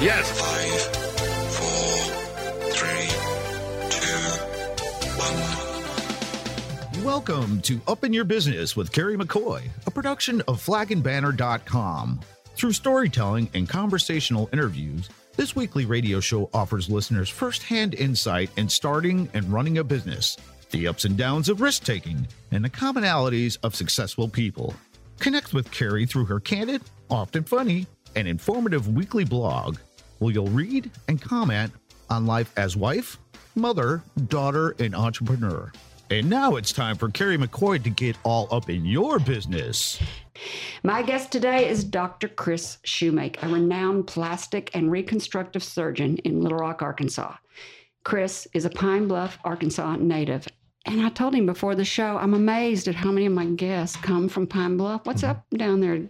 Yes. Five, four, three, two, one. Welcome to Up in Your Business with Kerry McCoy, a production of flagandbanner.com. Through storytelling and conversational interviews, this weekly radio show offers listeners firsthand insight in starting and running a business, the ups and downs of risk taking, and the commonalities of successful people. Connect with Kerry through her candid, often funny, and informative weekly blog, where you'll read and comment on life as wife, mother, daughter, and entrepreneur. And now it's time for Kerry McCoy to get all up in your business. My guest today is Dr. Chris Shoemake, a renowned plastic and reconstructive surgeon in Little Rock, Arkansas. Chris is a Pine Bluff, Arkansas native. And I told him before the show, I'm amazed at how many of my guests come from Pine Bluff. What's up down there?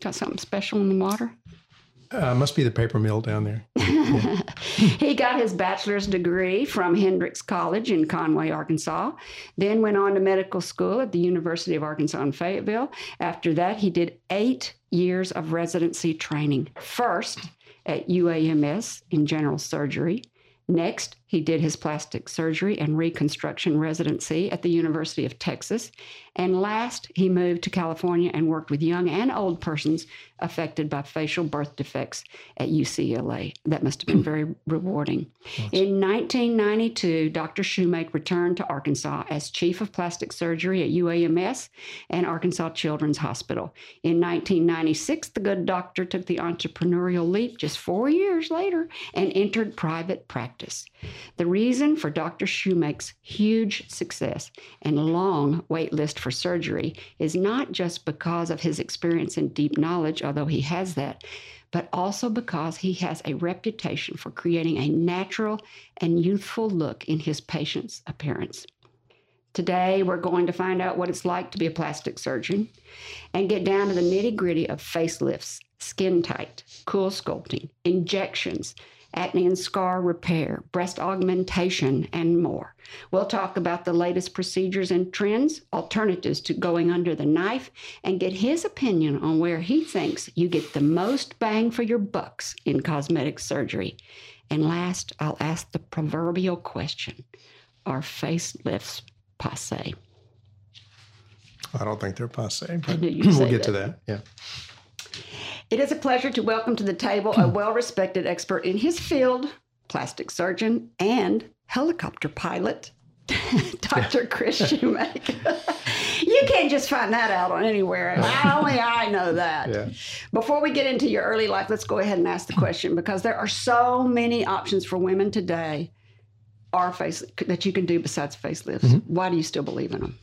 Got something special in the water? Uh, must be the paper mill down there. he got his bachelor's degree from Hendrix College in Conway, Arkansas, then went on to medical school at the University of Arkansas in Fayetteville. After that, he did eight years of residency training. First at UAMS in general surgery. Next, he did his plastic surgery and reconstruction residency at the University of Texas. And last, he moved to California and worked with young and old persons affected by facial birth defects at UCLA. That must have been very rewarding. In 1992, Dr. Shoemake returned to Arkansas as chief of plastic surgery at UAMS and Arkansas Children's Hospital. In 1996, the good doctor took the entrepreneurial leap just four years later and entered private practice. The reason for Dr. Shoemake's huge success and long wait list for surgery is not just because of his experience and deep knowledge, although he has that, but also because he has a reputation for creating a natural and youthful look in his patient's appearance. Today, we're going to find out what it's like to be a plastic surgeon and get down to the nitty gritty of facelifts, skin tight, cool sculpting, injections, acne and scar repair, breast augmentation, and more. We'll talk about the latest procedures and trends, alternatives to going under the knife, and get his opinion on where he thinks you get the most bang for your bucks in cosmetic surgery. And last, I'll ask the proverbial question Are facelifts passe? I don't think they're passe, but we'll get to that. that. Yeah. It is a pleasure to welcome to the table a well respected expert in his field, plastic surgeon, and helicopter pilot, Dr. Chris Shoemake. you can't just find that out on anywhere. Only I know that. Yeah. Before we get into your early life, let's go ahead and ask the question because there are so many options for women today are face that you can do besides facelifts. Why do you still believe in them?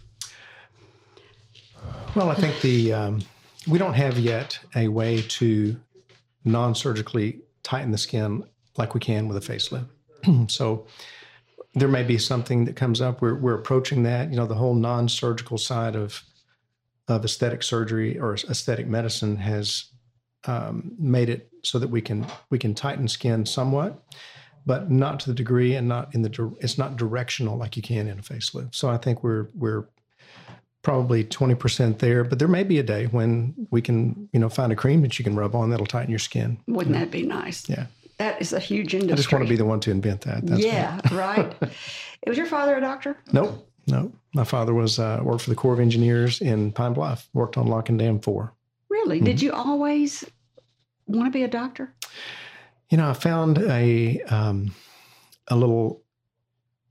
Well, I think the um, we don't have yet a way to non-surgically tighten the skin like we can with a facelift. so there may be something that comes up. We're we're approaching that. You know, the whole non-surgical side of of aesthetic surgery or aesthetic medicine has um, made it so that we can we can tighten skin somewhat, but not to the degree and not in the it's not directional like you can in a facelift. So I think we're we're probably 20% there, but there may be a day when we can, you know, find a cream that you can rub on that'll tighten your skin. Wouldn't that be nice? Yeah. That is a huge industry. I just want to be the one to invent that. That's yeah, right. Was your father a doctor? Nope. Nope. My father was uh, worked for the Corps of Engineers in Pine Bluff. Worked on Lock and Dam Four. Really? Did you always want to be a doctor? You know, I found a um, a little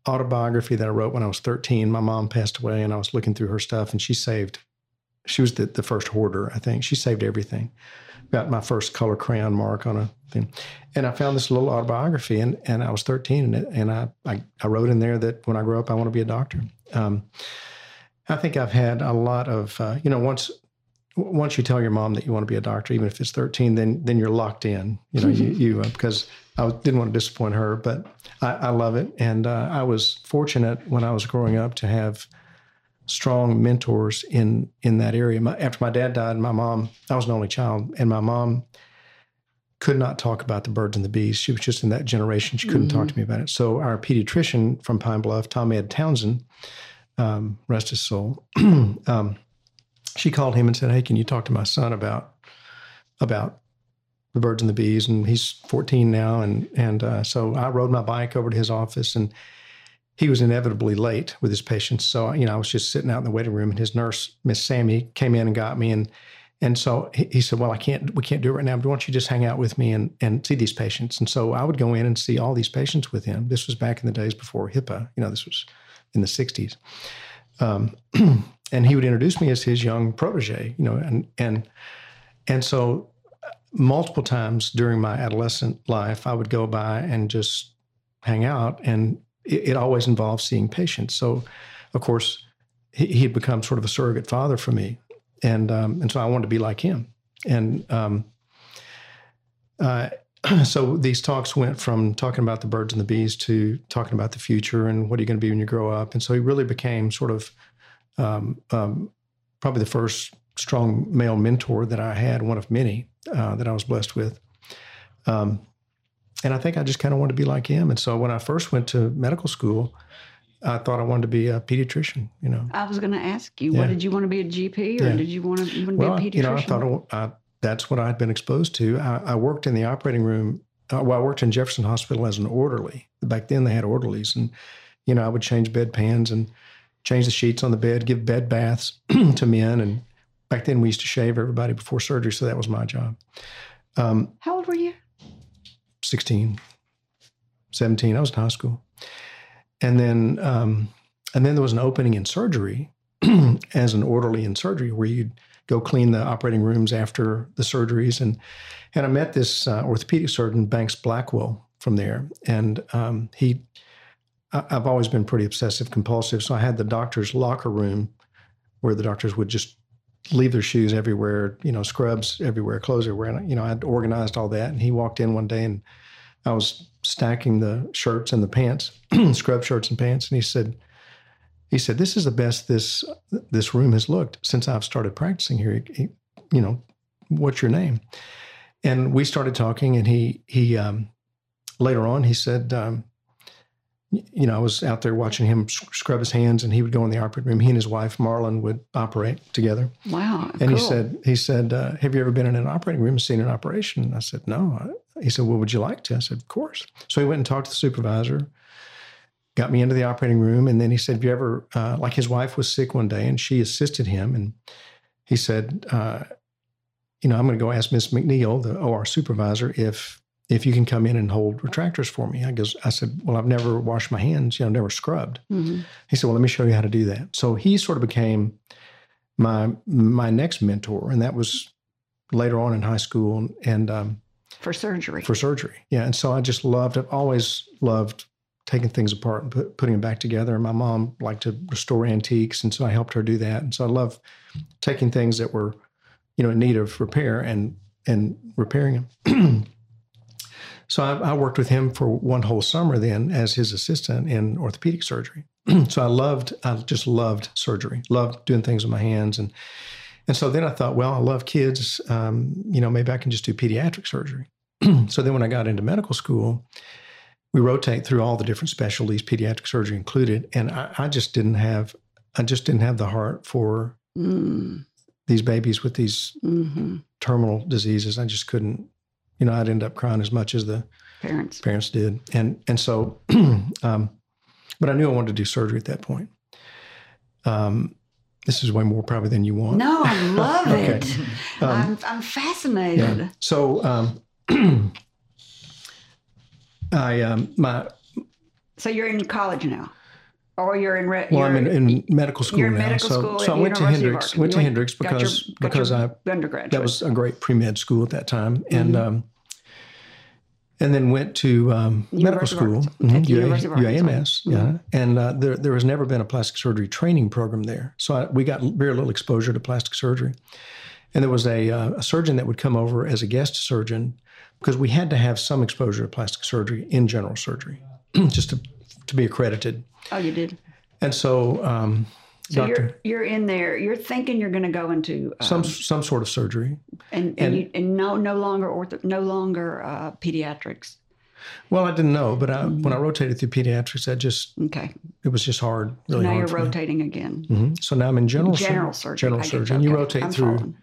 autobiography that I wrote when I was 13. My mom passed away, and I was looking through her stuff, and she saved. She was the, the first hoarder, I think. She saved everything. Got my first color crayon mark on a thing, and I found this little autobiography, and and I was 13, and, it, and I, I I wrote in there that when I grow up, I want to be a doctor. Um, I think I've had a lot of, uh, you know, once once you tell your mom that you want to be a doctor, even if it's 13, then then you're locked in. You know, you, you uh, because I didn't want to disappoint her, but I, I love it, and uh, I was fortunate when I was growing up to have strong mentors in in that area. My, after my dad died, my mom, I was an only child, and my mom could not talk about the birds and the bees. She was just in that generation. She couldn't talk to me about it. So our pediatrician from Pine Bluff, Tom Ed Townsend, um, rest his soul, um, she called him and said, "Hey, can you talk to my son about about the birds and the bees, and he's 14 now, and and uh, so I rode my bike over to his office, and he was inevitably late with his patients. So you know, I was just sitting out in the waiting room, and his nurse, Miss Sammy, came in and got me, and and so he, said, "Well, I can't, we can't do it right now. But why don't you just hang out with me and and see these patients?" And so I would go in and see all these patients with him. This was back in the days before HIPAA. You know, this was in the 60s. Um, and he would introduce me as his young protege. You know, and and and so multiple times during my adolescent life, I would go by and just hang out, and it, it always involved seeing patients. So, of course, he, had become sort of a surrogate father for me, and um, and so I wanted to be like him. And um, uh, so these talks went from talking about the birds and the bees to talking about the future and what are you going to be when you grow up. And so he really became sort of um, um, probably the first strong male mentor that I had, one of many uh, that I was blessed with. Um, and I think I just kind of wanted to be like him. And so when I first went to medical school, I thought I wanted to be a pediatrician. You know, I was going to ask you, Yeah. what did you want to be a GP or Yeah. did you want to, you want to well, be a pediatrician? you know, I thought I, that's what I'd been exposed to. I, I worked in the operating room. Uh, well, I worked in Jefferson Hospital as an orderly. Back then, they had orderlies, and you know, I would change bed pans and change the sheets on the bed, give bed baths to men, and back then we used to shave everybody before surgery, so that was my job. Um, How old were you? 16, 17. I was in high school. And then, um, and then there was an opening in surgery as an orderly in surgery where you'd go clean the operating rooms after the surgeries. And, and I met this uh, orthopedic surgeon, Banks Blackwell, from there. And um, he, I, I've always been pretty obsessive compulsive. So I had the doctor's locker room where the doctors would just leave their shoes everywhere, you know, scrubs everywhere, clothes everywhere. And, you know, I'd organized all that. And he walked in one day and I was stacking the shirts and the pants, scrub shirts and pants. And he said, he said, this is the best this this room has looked since I've started practicing here. He, you know, what's your name? And we started talking, and he he um, later on he said, um, you know, I was out there watching him scrub his hands, and he would go in the operating room. He and his wife Marlon would operate together. Wow. And he said, he said, uh, have you ever been in an operating room and seen an operation? And I said, no. He said, well, would you like to? I said, of course. So he went and talked to the supervisor, got me into the operating room, and then he said, have you ever, uh, like his wife was sick one day and she assisted him, and he said, uh, you know, I'm going to go ask Miss McNeil, the OR supervisor, if if you can come in and hold retractors for me. I goes, I said, well, I've never washed my hands, you know, never scrubbed. Mhm. He said, "Well, let me show you how to do that." So he sort of became my my next mentor, and that was later on in high school and um, for surgery. for surgery. Yeah, and so I just loved. I've always loved taking things apart and put, putting them back together. And my mom liked to restore antiques, and so I helped her do that. And so I love taking things that were, you know, in need of repair and and repairing them. so I, I worked with him for one whole summer then as his assistant in orthopedic surgery. so I loved, I just loved surgery, loved doing things with my hands, and and so then I thought, well, I love kids. Um, you know, maybe I can just do pediatric surgery. so then when I got into medical school, we rotate through all the different specialties, pediatric surgery included, and I, I just didn't have, I just didn't have the heart for Mm, these babies with these hmm terminal diseases. I just couldn't, you know, I'd end up crying as much as the Parents. parents did, and and so, um, but I knew I wanted to do surgery at that point. Um, this is way more probably than you want. No, I love Okay. it. Um, I'm, I'm fascinated. Yeah. So, um, I um, my So you're in college now, or you're in. Re- well, I'm in, in medical school you're in now. medical so, school so I went to University Hendrix. Went to Hendrix got your- because because I undergraduate. that was a great pre med school at that time, and Mhm. um, and then went to um, medical school. Mhm, the UA University of Arkansas. UAMS, yeah. And uh, there there has never been a plastic surgery training program there, so I, we got very little exposure to plastic surgery. And there was a, uh, a surgeon that would come over as a guest surgeon because we had to have some exposure to plastic surgery in general surgery, just to to be accredited. oh, you did. And so, um, So doctor, you're you're in there. You're thinking you're going to go into um, some some sort of surgery. and and, and- you, and no no longer ortho, no longer uh, pediatrics. Well, I didn't know, but I, when I rotated through pediatrics, I just Okay, it was just hard, so really now hard. you're for me. rotating again. Mhm. So now I'm in general sur- General surgery. General surgery. And you rotate I'm through following.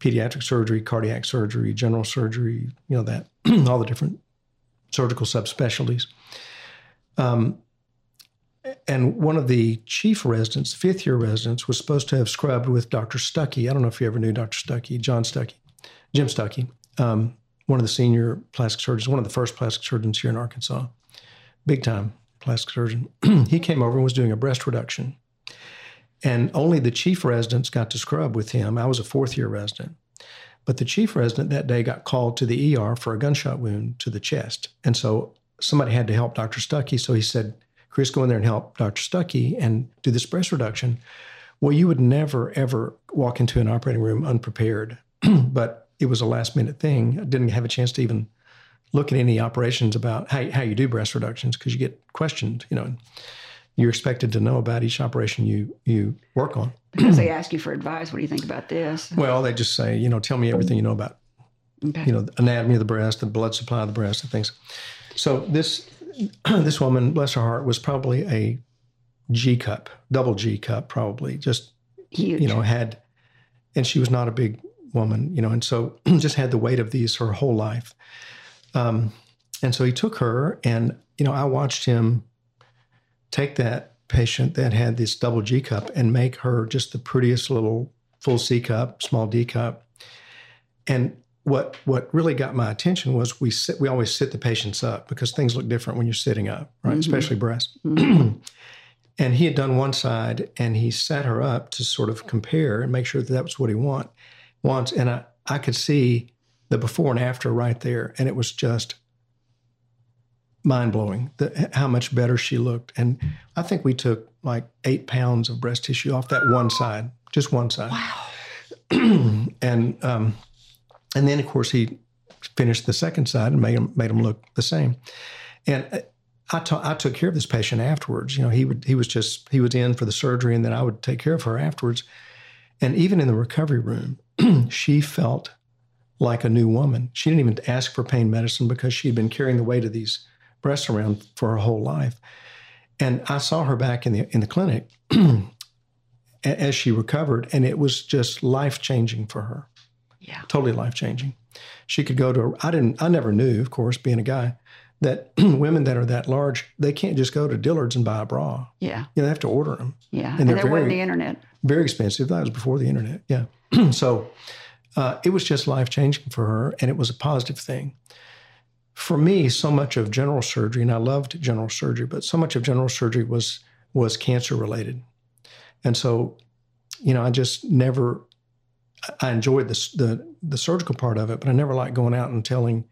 pediatric surgery, cardiac surgery, general surgery, you know, that, all the different surgical subspecialties. Um, and one of the chief residents, fifth year residents, was supposed to have scrubbed with Dr. Stuckey. I don't know if you ever knew Dr. Stuckey, John Stuckey, Jim Stuckey, um, one of the senior plastic surgeons, one of the first plastic surgeons here in Arkansas, big time plastic surgeon. he came over and was doing a breast reduction. And only the chief residents got to scrub with him. I was a fourth year resident. But the chief resident that day got called to the ER for a gunshot wound to the chest. And so somebody had to help Dr. Stuckey. So he said, Chris, go in there and help Dr. Stuckey and do this breast reduction. Well, you would never, ever walk into an operating room unprepared. but it was a last minute thing. I didn't have a chance to even look at any operations about how, how you do breast reductions because you get questioned, you know you're expected to know about each operation you you work on. Because they ask you for advice. What do you think about this? Well, they just say, you know, tell me everything you know about, okay. you know, the anatomy of the breast, the blood supply of the breast, and things. So this this woman, bless her heart, was probably a G cup, double G cup, probably just Huge. you know had, and she was not a big woman, you know, and so just had the weight of these her whole life. Um, and so he took her, and you know, I watched him take that patient that had this double G cup and make her just the prettiest little full C cup, small D cup. And what what really got my attention was we sit we always sit the patients up because things look different when you're sitting up, right? Mm-hmm. Especially breast. Mm-hmm. and he had done one side and he set her up to sort of compare and make sure that that was what he want wants. And I I could see the before and after right there, and it was just mind blowing how much better she looked. And I think we took like eight pounds of breast tissue off that one side, just one side. Wow. and um, and then of course he finished the second side and made him made him look the same. And uh, I, ta- I took care of this patient afterwards. You know, he would he was just he was in for the surgery, and then I would take care of her afterwards. And even in the recovery room, she felt like a new woman. She didn't even ask for pain medicine because she had been carrying the weight of these breasts around for her whole life. And I saw her back in the in the clinic as she recovered, and it was just life changing for her. Yeah, totally life changing. She could go to. I didn't. I never knew, of course, being a guy, that women that are that large, they can't just go to Dillard's and buy a bra. Yeah, you know, they have to order them. Yeah, and, and there wasn't the internet. Very expensive. That was before the internet. Yeah, so uh, it was just life changing for her, and it was a positive thing for me, so much of general surgery, and I loved general surgery, but so much of general surgery was was cancer related, and so, you know, I just never. I enjoyed the the the surgical part of it, but I never liked going out and telling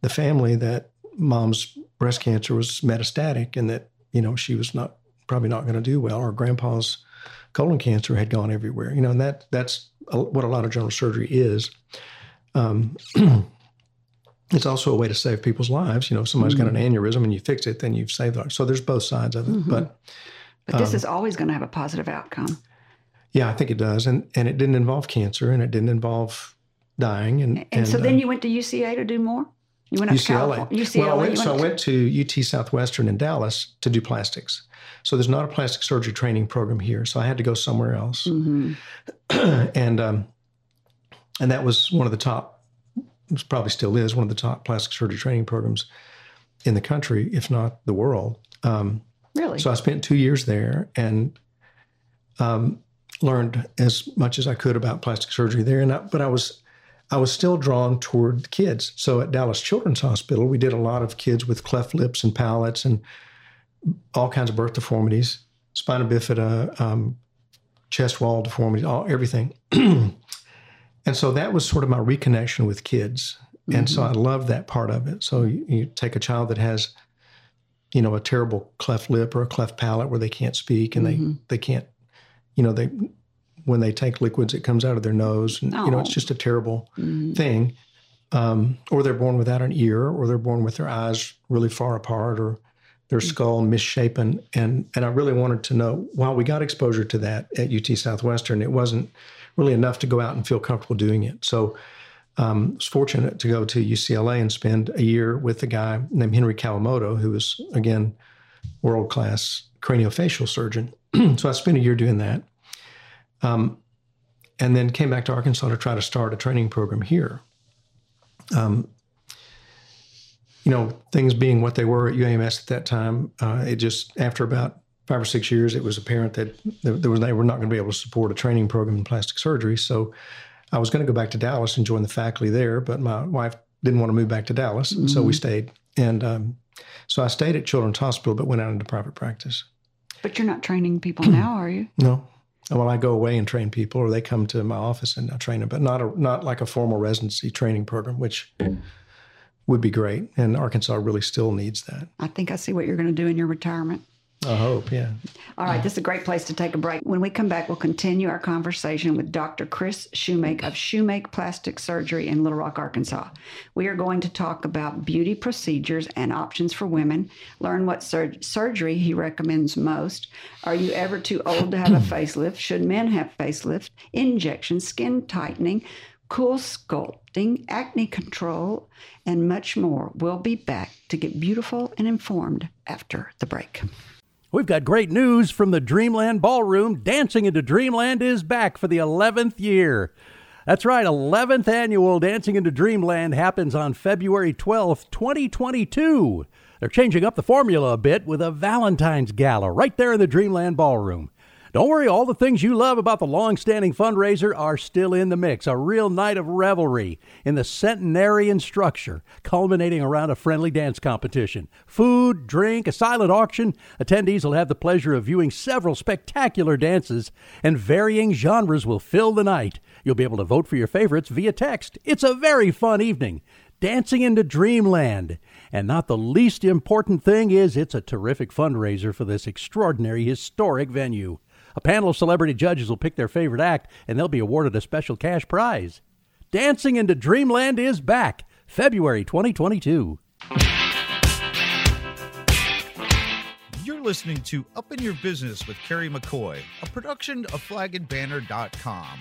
the family that mom's breast cancer was metastatic and that you know she was not probably not going to do well, or grandpa's colon cancer had gone everywhere. You know, and that that's what a lot of general surgery is. Um, it's also a way to save people's lives. You know, if somebody's mm-hmm. got an mm-hmm. aneurysm and you fix it, then you've saved lives. So there's both sides of it. Mm-hmm. But but this um, is always going to have a positive outcome. Yeah, I think it does, and and it didn't involve cancer, and it didn't involve dying, and and, and so then uh, you went to UCA to do more. You went up UCLA. To UCLA. Well, I went, so I went to UT Southwestern in Dallas to do plastics. So there's not a plastic surgery training program here, so I had to go somewhere else, mm-hmm. and um, and that was one of the top probably still is one of the top plastic surgery training programs in the country, if not the world. Um, really? So I spent two years there and um, learned as much as I could about plastic surgery there. And I, but I was I was still drawn toward kids. So at Dallas Children's Hospital, we did a lot of kids with cleft lips and palates and all kinds of birth deformities, spina bifida, um, chest wall deformities, all everything. And so that was sort of my reconnection with kids. Mm-hmm. And so mm-hmm. I love that part of it. So you, you, take a child that has, you know, a terrible cleft lip or a cleft palate where they can't speak and mm-hmm. they, they can't, you know, they, when they take liquids, it comes out of their nose. And, oh. you know, it's just a terrible mm-hmm. thing. Um, or they're born without an ear, or they're born with their eyes really far apart, or their mm. skull misshapen. And and I really wanted to know. While we got exposure to that at UT Southwestern, it wasn't really enough to go out and feel comfortable doing it. So um, I was fortunate to go to UCLA and spend a year with a guy named Henry Kawamoto, who was, again, world class craniofacial surgeon. so I spent a year doing that. Um, and then came back to Arkansas to try to start a training program here. Um, you know, things being what they were at UAMS at that time, uh, it just after about five or six years, it was apparent that there was they were not going to be able to support a training program in plastic surgery. So I was going to go back to Dallas and join the faculty there, but my wife didn't want to move back to Dallas, and so we stayed. And um, so I stayed at Children's Hospital, but went out into private practice. But you're not training people now, are you? No. Well, I go away and train people, or they come to my office and I train them, but not a not like a formal residency training program, which would be great. And Arkansas really still needs that. I think I see what you're going to do in your retirement. I hope, yeah. All right, this is a great place to take a break. When we come back, we'll continue our conversation with Dr. Chris Shoemake of Shoemake Plastic Surgery in Little Rock, Arkansas. We are going to talk about beauty procedures and options for women, learn what sur- surgery he recommends most. Are you ever too old to have a facelift? Should men have facelift? Injections, skin tightening, cool sculpting, acne control, and much more. We'll be back to get beautiful and informed after the break. We've got great news from the Dreamland Ballroom. Dancing into Dreamland is back for the 11th year. That's right, 11th annual Dancing into Dreamland happens on February 12th, 2022. They're changing up the formula a bit with a Valentine's Gala right there in the Dreamland Ballroom. Don't worry, all the things you love about the long standing fundraiser are still in the mix. A real night of revelry in the centenarian structure, culminating around a friendly dance competition. Food, drink, a silent auction. Attendees will have the pleasure of viewing several spectacular dances, and varying genres will fill the night. You'll be able to vote for your favorites via text. It's a very fun evening. Dancing into Dreamland. And not the least important thing is it's a terrific fundraiser for this extraordinary historic venue. A panel of celebrity judges will pick their favorite act, and they'll be awarded a special cash prize. Dancing into Dreamland is back, February 2022. You're listening to Up in Your Business with Kerry McCoy, a production of flagandbanner.com.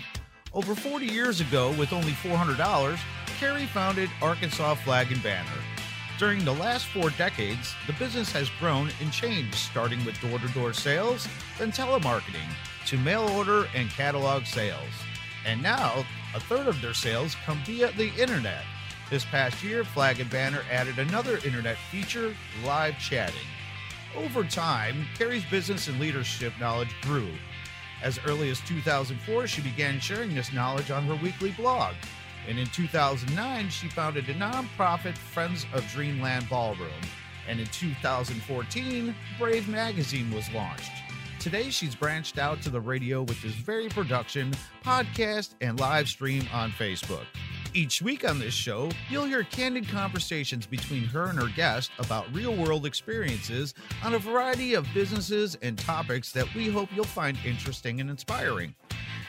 Over 40 years ago, with only $400, Kerry founded Arkansas Flag and Banner. During the last four decades, the business has grown and changed, starting with door to door sales, then telemarketing, to mail order and catalog sales. And now, a third of their sales come via the internet. This past year, Flag and Banner added another internet feature, live chatting. Over time, Kerry's business and leadership knowledge grew. As early as 2004, she began sharing this knowledge on her weekly blog. And in 2009, she founded a nonprofit Friends of Dreamland Ballroom. And in 2014, Brave Magazine was launched. Today, she's branched out to the radio with this very production, podcast, and live stream on Facebook. Each week on this show, you'll hear candid conversations between her and her guest about real world experiences on a variety of businesses and topics that we hope you'll find interesting and inspiring.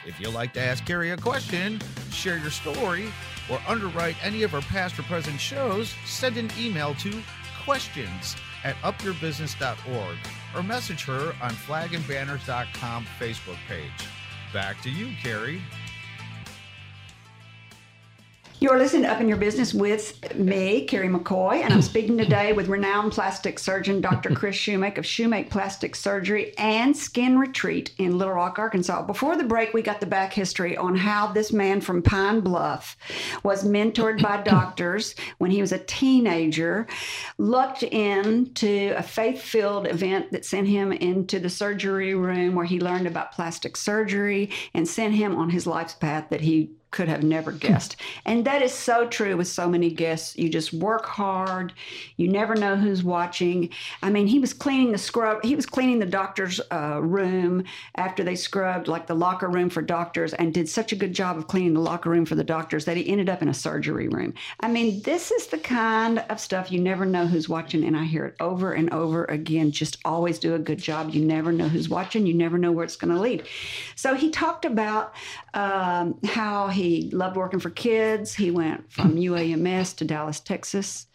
If you'd like to ask Kerry a question, share your story, or underwrite any of her past or present shows, send an email to questions at upyourbusiness.org or message her on flagandbanners.com Facebook page. Back to you, Kerry. You're listening to Up in Your Business with me, Kerry McCoy, and I'm speaking today with renowned plastic surgeon Dr. Chris Shoemake of Shoemake Plastic Surgery and Skin Retreat in Little Rock, Arkansas. Before the break, we got the back history on how this man from Pine Bluff was mentored by doctors when he was a teenager, lucked into a faith filled event that sent him into the surgery room where he learned about plastic surgery and sent him on his life's path that he could have never guessed. And that is so true with so many guests. You just work hard. You never know who's watching. I mean, he was cleaning the scrub. He was cleaning the doctor's uh, room after they scrubbed, like the locker room for doctors, and did such a good job of cleaning the locker room for the doctors that he ended up in a surgery room. I mean, this is the kind of stuff you never know who's watching, and I hear it over and over again. Just always do a good job. You never know who's watching. You never know where it's going to lead. So he talked about um, how he he loved working for kids. He went from UAMS to Dallas, Texas.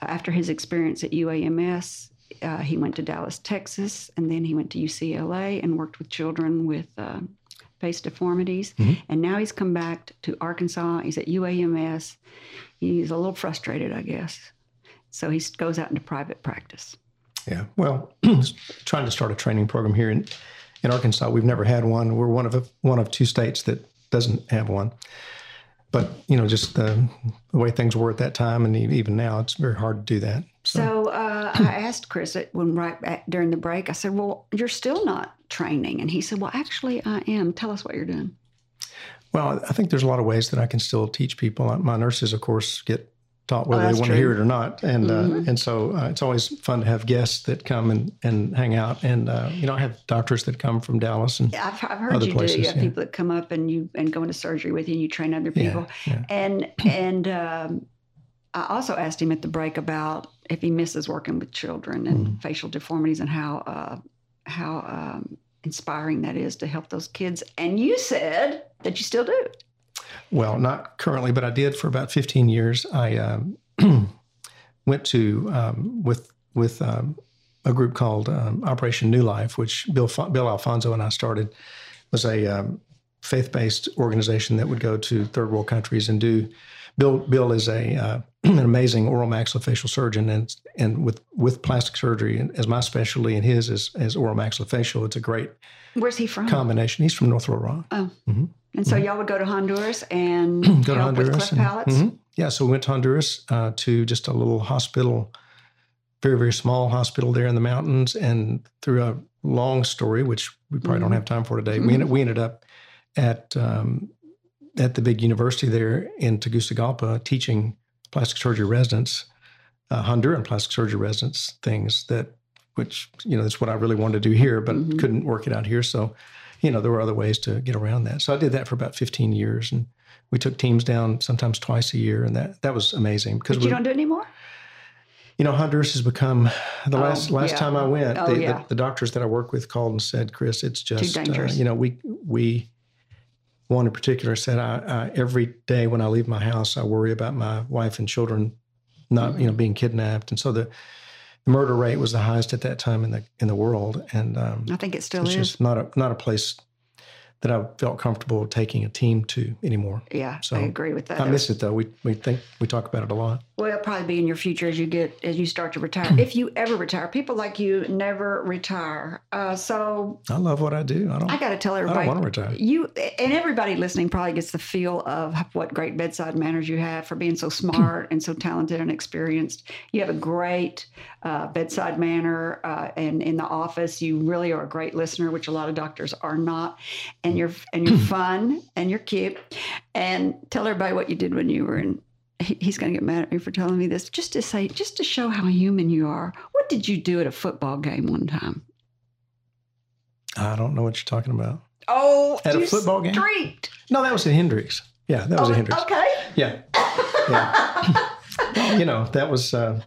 After his experience at UAMS, uh, he went to Dallas, Texas, and then he went to UCLA and worked with children with uh, face deformities. And now he's come back to Arkansas. He's at UAMS. He's a little frustrated, I guess. So he goes out into private practice. Yeah. Well, trying to start a training program here in, in Arkansas. We've never had one. We're one of one of two states that doesn't have one. But you know, just the, the way things were at that time, and even now, it's very hard to do that. So uh, I asked Chris it when right back during the break. I said, "Well, you're still not training," and he said, "Well, actually, I am. Tell us what you're doing." Well, I think there's a lot of ways that I can still teach people. My nurses, of course, get taught whether Oh, they want to hear it or not, and Mhm. uh, and so uh, it's always fun to have guests that come and, and hang out. And uh, you know, I have doctors that come from Dallas, and I've, I've heard you do. You have yeah. people that come up and you and go into surgery with you, and you train other yeah, people. yeah. And and um, I also asked him at the break about if he misses working with children and Mm-hmm. facial deformities and how uh, how um, inspiring that is to help those kids. And you said that you still do. Well, not currently, but I did for about 15 years. I um, went to um, with with um, a group called um, Operation New Life, which Bill Bill Alfonso and I started. was a um, faith based organization that would go to third world countries and do. Bill Bill is a uh, an amazing oral maxillofacial surgeon, and and with with plastic surgery as my specialty, and his is as oral maxillofacial. It's a great Where's he from? combination. He's from North Little Rock. Oh. Mhm. And so y'all would go to Honduras and go to Honduras. and-. Mhm. Yeah, so we went to Honduras uh, to just a little hospital, very very small hospital there in the mountains, and through a long story, which we probably don't Mhm. have time for today, we ended, we ended up at um, at the big university there in Tegucigalpa teaching plastic surgery residents, uh, Honduran plastic surgery residents, things that which you know that's what I really wanted to do here, but Mhm. couldn't work it out here. So, you know, there were other ways to get around that. So I did that for about 15 years, and we took teams down sometimes twice a year, and that that was amazing because you don't do it anymore? you know Honduras has become the Oh, last last yeah. time I went. Oh, the, the- yeah. the, doctors that I work with called and said, "Chris, it's just uh, dangerous. you know we we." One in particular said, I, I, "Every day when I leave my house, I worry about my wife and children not, you know, being kidnapped." And so the, the murder rate was the highest at that time in the in the world, and um, I think it still it's is. just not a not a place that I felt comfortable taking a team to anymore. yeah, so I agree with that. I miss it though. We we think we talk about it a lot. Well, it'll probably be in your future as you get as you start to retire. if you ever retire, people like you never retire. Uh, so I love what I do. I don't. I got to tell I everybody. don't want to retire. You and everybody listening probably gets the feel of what great bedside manners you have for being so smart and so talented and experienced. You have a great uh, bedside manner, uh, and in the office, you really are a great listener, which a lot of doctors are not. And you're and you're fun and you're cute. And tell everybody what you did when you were in. He- He's going to get mad at me for telling me this. Just to say, just to show how human you are. What did you do at a football game one time? I don't know what you're talking about. Oh, At a football game? streaked. No, that was at Hendrix. Yeah, that was Oh, at Hendrix. Okay. Yeah, yeah. well, you know, that was uh,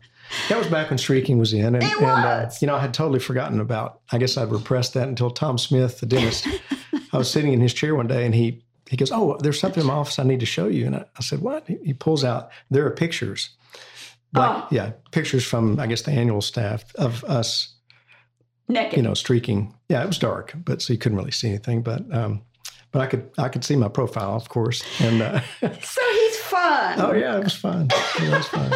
that was back when streaking was in, and, It and uh, you know, I had totally forgotten about. I guess I'd repressed that until Tom Smith, the dentist. I was sitting in his chair one day, and he he goes, "Oh, there's something in my office I need to show you." And I, I said, "What?" He, pulls out. There are pictures. Like, Oh. yeah, pictures from I guess the annual staff of us Naked. you know, streaking. Yeah, it was dark, but so you couldn't really see anything. But um, but I could I could see my profile, of course. And uh, So he's fun. oh yeah, it was fun. It was fun.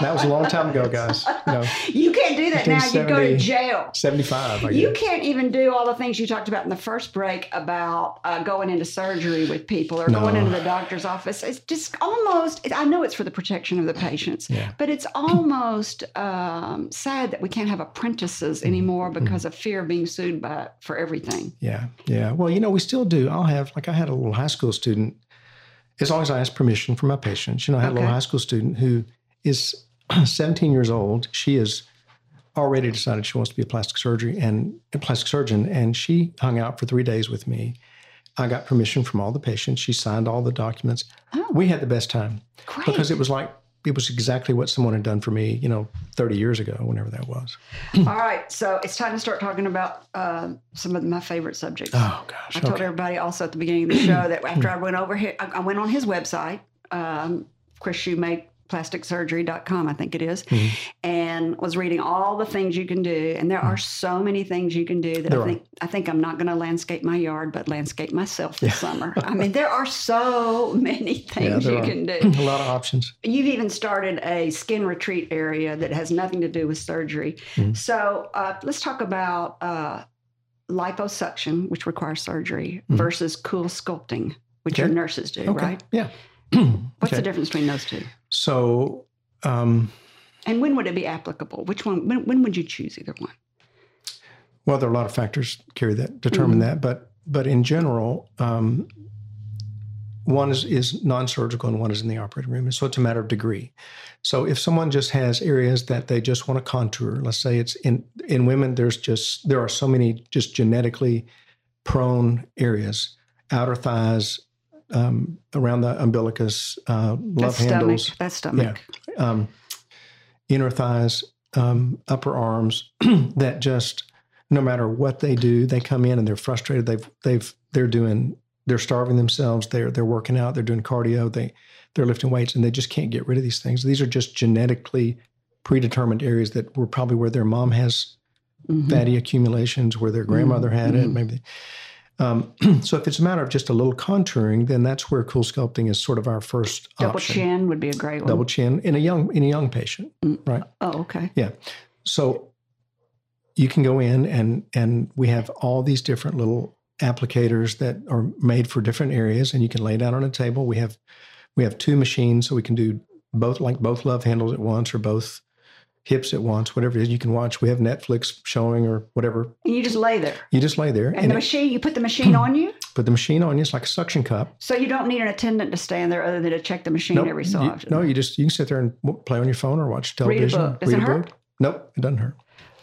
That was a long time ago, guys. You know, You can't do that now. You go to jail. seventy five. You can't even do all the things you talked about in the first break about uh, going into surgery with people or No. going into the doctor's office. It's just almost, I know it's for the protection of the patients, Yeah. but it's almost um, sad that we can't have Mm-hmm. apprentices anymore because of fear of being sued by for everything. Yeah, yeah. Well, you know, we still do. I'll have like I had a little high school student. As long as I ask permission from my patients, you know, I had a little high school student who is 17 years old. She has already decided she wants to be a plastic surgery and a plastic surgeon, and she hung out for three days with me. I got permission from all the patients. She signed all the documents. Oh. We had the best time Great. because it was like it was exactly what someone had done for me, you know, 30 years ago, whenever that was. all right. So it's time to start talking about uh, some of my favorite subjects. Oh gosh. I told everybody also at the beginning of the show that after I went over here, I, I went on his website, um, Chris Shoemake plasticsurgery.com, I think it is, Mm-hmm. and was reading all the things you can do. And there are so many things you can do that Mm. There I are. think I think I'm not going to landscape my yard, but landscape myself this summer. I mean, there are so many things there you are. can do. a lot of options. You've even started a skin retreat area that has nothing to do with surgery. Mhm. So uh, let's talk about uh, liposuction, which requires surgery, Mhm. versus cool sculpting. which Okay. your nurses do, Okay. right? Yeah. What's Okay. the difference between those two? So, um, And when would it be applicable? Which one? When, when would you choose either one? well, there are a lot of factors Kerry that determine Mm-hmm. that, but but in general, um, one is, is non-surgical and one is in the operating room. and So it's a matter of degree. So if someone just has areas that they just want to contour, let's say it's in in women, there's just there are so many just genetically prone areas, outer thighs, um, around the umbilicus, uh, love That's handles, stomach. That's stomach. um, inner thighs, um, upper arms that just no matter what they do, they come in and they're frustrated. They've they've they're doing they're starving themselves. They're they're working out. They're doing cardio. They they're lifting weights and they just can't get rid of these things. These are just genetically predetermined areas that were probably where their mom has Mhm. fatty accumulations, where their grandmother had it, Mhm. maybe. Um, so if it's a matter of just a little contouring, then that's where cool sculpting is sort of our first Double option chin would be a great one. double chin in a young in a young patient right Oh, okay. Yeah. So you can go in and and we have all these different little applicators that are made for different areas and you can lay down on a table we have we have two machines so we can do both like both love handles at once or both hips at once whatever it is you can watch we have netflix showing or whatever And you just lay there. you just lay there And, and, the it- machine, you put the machine on you, put the machine on you it's like a suction cup so you don't need an attendant to stand there other than to check the machine Nope, every so you- often. no you just you can sit there and play on your phone or watch television. Read a book. Does it hurt? nope it doesn't hurt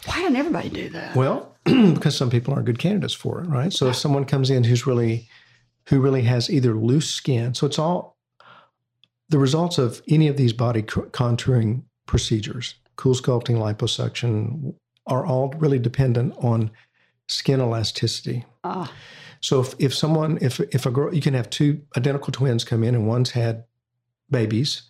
Why doesn't everybody do that? Well, because some people aren't good candidates for it, right? So if someone comes in who's really, who really has either loose skin, so it's all the results of any of these body contouring procedures, cool sculpting, liposuction, are all really dependent on skin elasticity. Ah, So if, if someone, if if a girl, you can have two identical twins come in and one's had babies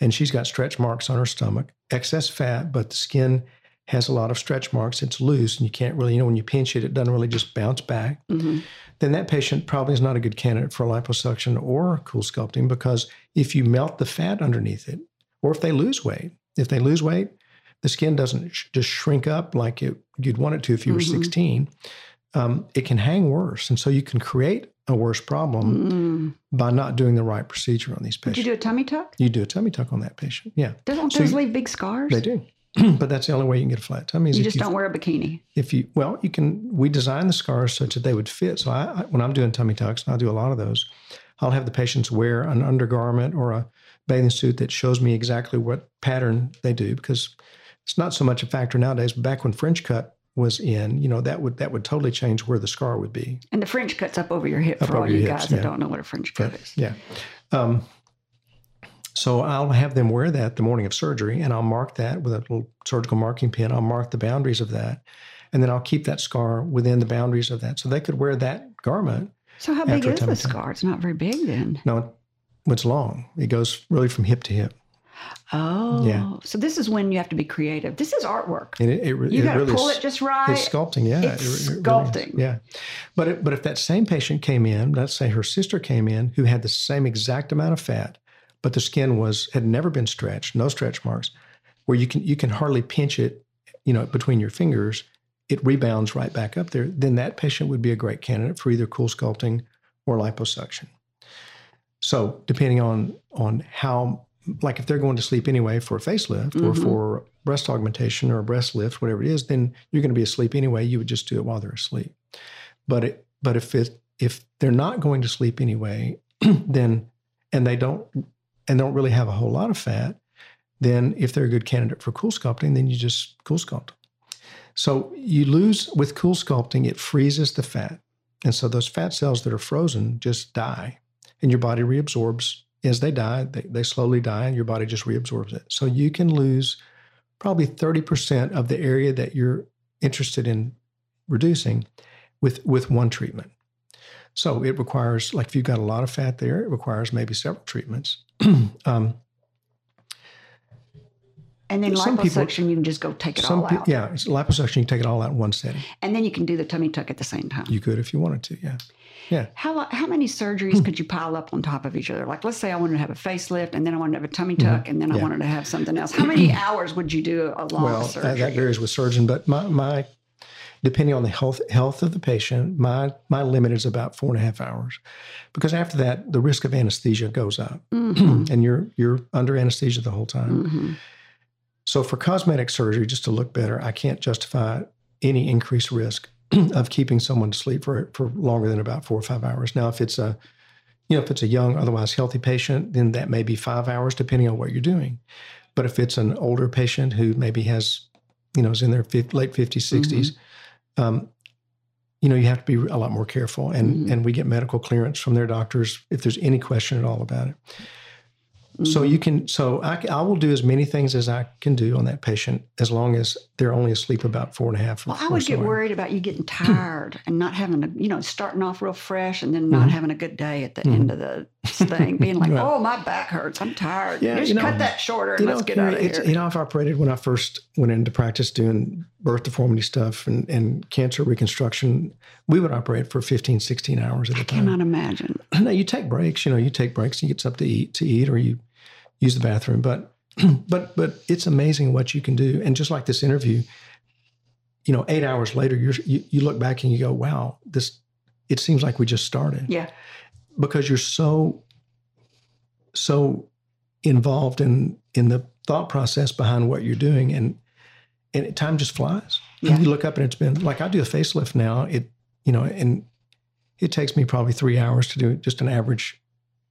and she's got stretch marks on her stomach, excess fat, but the skin has a lot of stretch marks. It's loose and you can't really, you know, when you pinch it, it doesn't really just bounce back. mhm. Then that patient probably is not a good candidate for liposuction or cool sculpting because if you melt the fat underneath it, or if they lose weight, if they lose weight, the skin doesn't sh- just shrink up like it, you'd want it to if you were Mhm. 16. Um, it can hang worse. And so you can create a worse problem Mm. by not doing the right procedure on these Would you do a tummy tuck? You do a tummy tuck on that patient. Yeah, Doesn't So those you- leave big scars? they do. but that's the only way you can get a flat tummy. Is You just don't wear a bikini. if you well you can we design the scars such that they would fit so I, I when i'm doing tummy tucks and i do a lot of those i'll have the patients wear an undergarment or a bathing suit that shows me exactly what pattern they do because it's not so much a factor nowadays but back when french cut was in you know that would that would totally change where the scar would be And the French cut's up over your hip Up for all you your guys hips, that don't know what a French cut is. yeah um, so I'll have them wear that the morning of surgery, and I'll mark that with a little surgical marking pen. I'll mark the boundaries of that, and then I'll keep that scar within the boundaries of that. So they could wear that garment So how big is the scar? It's not very big then. No, it's long. It goes really from hip to hip, Oh, Yeah. so this is when you have to be creative. This is artwork. and it, it, You got to really pull it just right. It's sculpting, yeah. It's it it really sculpting. yeah. But it, but if that same patient came in, let's say her sister came in who had the same exact amount of fat, but the skin was had never been stretched, no stretch marks, where you can you can hardly pinch it, you know, between your fingers, it rebounds right back up there. Then that patient would be a great candidate for either cool sculpting or liposuction. So depending on on how like if they're going to sleep anyway for a facelift or Mhm. for breast augmentation or a breast lift, whatever it is, then you're going to be asleep anyway. You would just do it while they're asleep. But it, but if it if they're not going to sleep anyway, then and they don't and don't really have a whole lot of fat, then if they're a good candidate for cool sculpting, then you just cool sculpt. So you lose with cool sculpting, it freezes the fat. And so those fat cells that are frozen just die. And your body reabsorbs as they die, they, they slowly die, and your body just reabsorbs it. So you can lose probably 30% of the area that you're interested in reducing with, with one treatment. So it requires, like if you've got a lot of fat there, it requires maybe several treatments. um, and then some people- liposuction, you can just go take it all out. yeah, it's liposuction, you can take it all out in one setting. And then you can do the tummy tuck at the same time. You could if you wanted to, yeah. Yeah. How, how many surgeries could you pile up on top of each other? Like, let's say I wanted to have a facelift, and then I wanted to have a tummy tuck, and then I Mm-hmm. Wanted to have something else. How many hours would you do a long well, surgery? that, that varies with surgeon, but my, my depending on the health health of the patient, my my limit is about four and a half hours, because after that, the risk of anesthesia goes up, Mhm. and you're you're under anesthesia the whole time. Mhm. So for cosmetic surgery, just to look better, I can't justify any increased risk of keeping someone to sleep for for longer than about four or five hours. Now, if it's a you know if it's a young, otherwise healthy patient, then that may be five hours, depending on what you're doing. But if it's an older patient who maybe has you know is in their fif- late 50s, 60s, um, you know you have to be a lot more careful, and Mhm. and we get medical clearance from their doctors if there's any question at all about it. So Mhm. you can, so I will do as many things as I can do on that patient as long as they're only asleep about four and a half. Well, I would get worried about you getting tired and not having a, you know, starting off real fresh and then not Mhm. having a good day at the Mhm. end of the thing, being like, Right. oh, my back hurts. I'm tired. Yeah, Just you know- cut that shorter and let's know, get out of here. you know, I've operated when I first went into practice doing birth deformity stuff and, and cancer reconstruction. We would operate for 15, 16 hours at a I time. I cannot imagine. no, you take breaks. You know, you take breaks. You get something to eat, to eat, or you use the bathroom. But, but, but it's amazing what you can do. And just like this interview, you know, eight hours later, you're, you you look back and you go, "Wow, this." It seems like we just started Yeah. Because you're so, so involved in in the thought process behind what you're doing, and and time just flies. Yeah. You look up and it's been like I do a facelift now. It you know, and it takes me probably three hours to do just an average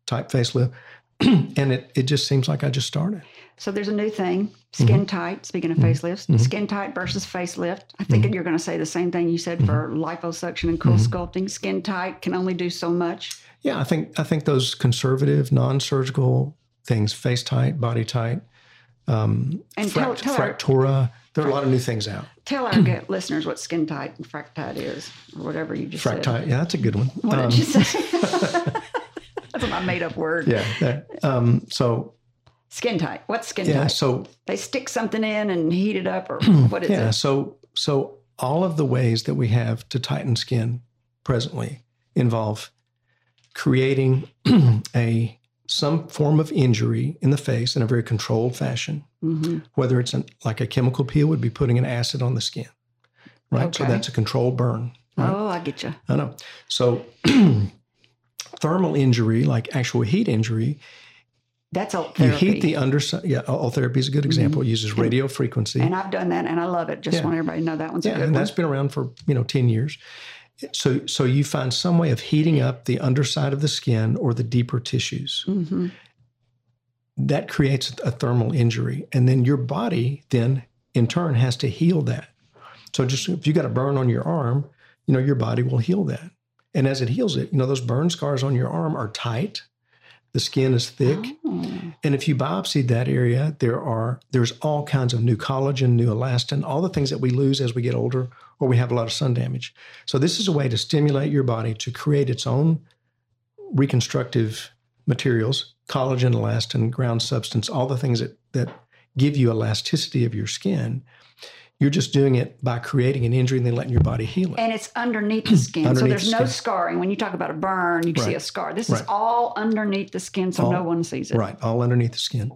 type facelift. and it, it just seems like I just started. So there's a new thing, skin tight. Speaking of facelifts, Mhm. skin tight versus facelift. I think Mm-hmm. you're going to say the same thing you said for liposuction and cool Mhm. sculpting. Skin tight can only do so much. Yeah, I think I think those conservative, non-surgical things, FaceTite, body tight, um, And tell- tell our- Fractora. There are a lot of new things out. Tell our listeners what skin tight and frac tight is, or whatever you just said. Fractite, yeah, that's a good one. What Um, did you say? That's my made up word. yeah. that- um, so Skin tight. What's skin yeah, tight? so They stick something in and heat it up, or what is yeah, it? so so all of the ways that we have to tighten skin presently involve creating a some form of injury in the face in a very controlled fashion. hmm Whether it's an, like a chemical peel would be putting an acid on the skin, right? So that's a controlled burn. Right? Oh, I get you. I know. So thermal injury, like actual heat injury, That's all you heat the underside. Yeah, Ultherapy is a good example. It uses radio frequency. and I've done that, and I love it. Just Yeah. want everybody to know that one's yeah, and one. that's been around for you know ten years. So so you find some way of heating up the underside of the skin or the deeper tissues. hmm That creates a thermal injury, and then your body then in turn has to heal that. So just if you got a burn on your arm, you know your body will heal that, and as it heals it, you know those burn scars on your arm are tight. The skin is thick. Oh. And if you biopsied that area, there are there's all kinds of new collagen, new elastin, all the things that we lose as we get older or we have a lot of sun damage. So this is a way to stimulate your body to create its own reconstructive materials, collagen, elastin, ground substance, all the things that that give you elasticity of your skin. You're just doing it by creating an injury and then letting your body heal it. And it's underneath the skin. so there's the no skin. scarring. When you talk about a burn, you can see a scar. This is all underneath the skin, so All- no one sees it. right, all underneath the skin.